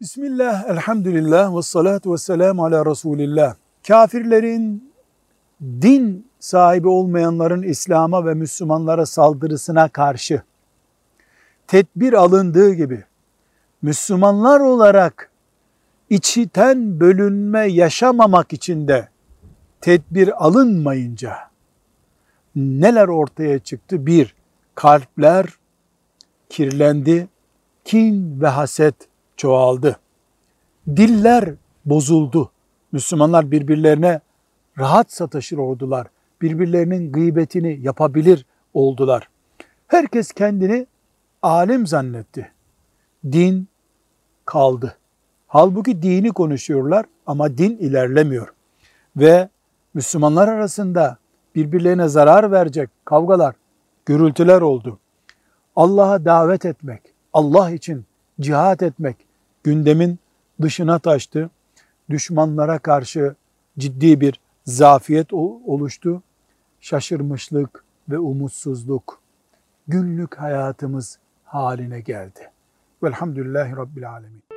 Bismillah, elhamdülillah ve salatu ve selamu ala Resulillah. Kafirlerin, din sahibi olmayanların İslam'a ve Müslümanlara saldırısına karşı tedbir alındığı gibi Müslümanlar olarak içiten bölünme yaşamamak için de tedbir alınmayınca neler ortaya çıktı? Bir, kalpler kirlendi, kin ve haset çoğaldı. Diller bozuldu. Müslümanlar birbirlerine rahat sataşır oldular. Birbirlerinin gıybetini yapabilir oldular. Herkes kendini alim zannetti. Din kaldı. Halbuki dini konuşuyorlar ama din ilerlemiyor. Ve Müslümanlar arasında birbirlerine zarar verecek kavgalar, gürültüler oldu. Allah'a davet etmek, Allah için cihat etmek gündemin dışına taştı. Düşmanlara karşı ciddi bir zafiyet oluştu. Şaşırmışlık ve umutsuzluk günlük hayatımız haline geldi. Velhamdülillahi Rabbil Alemin.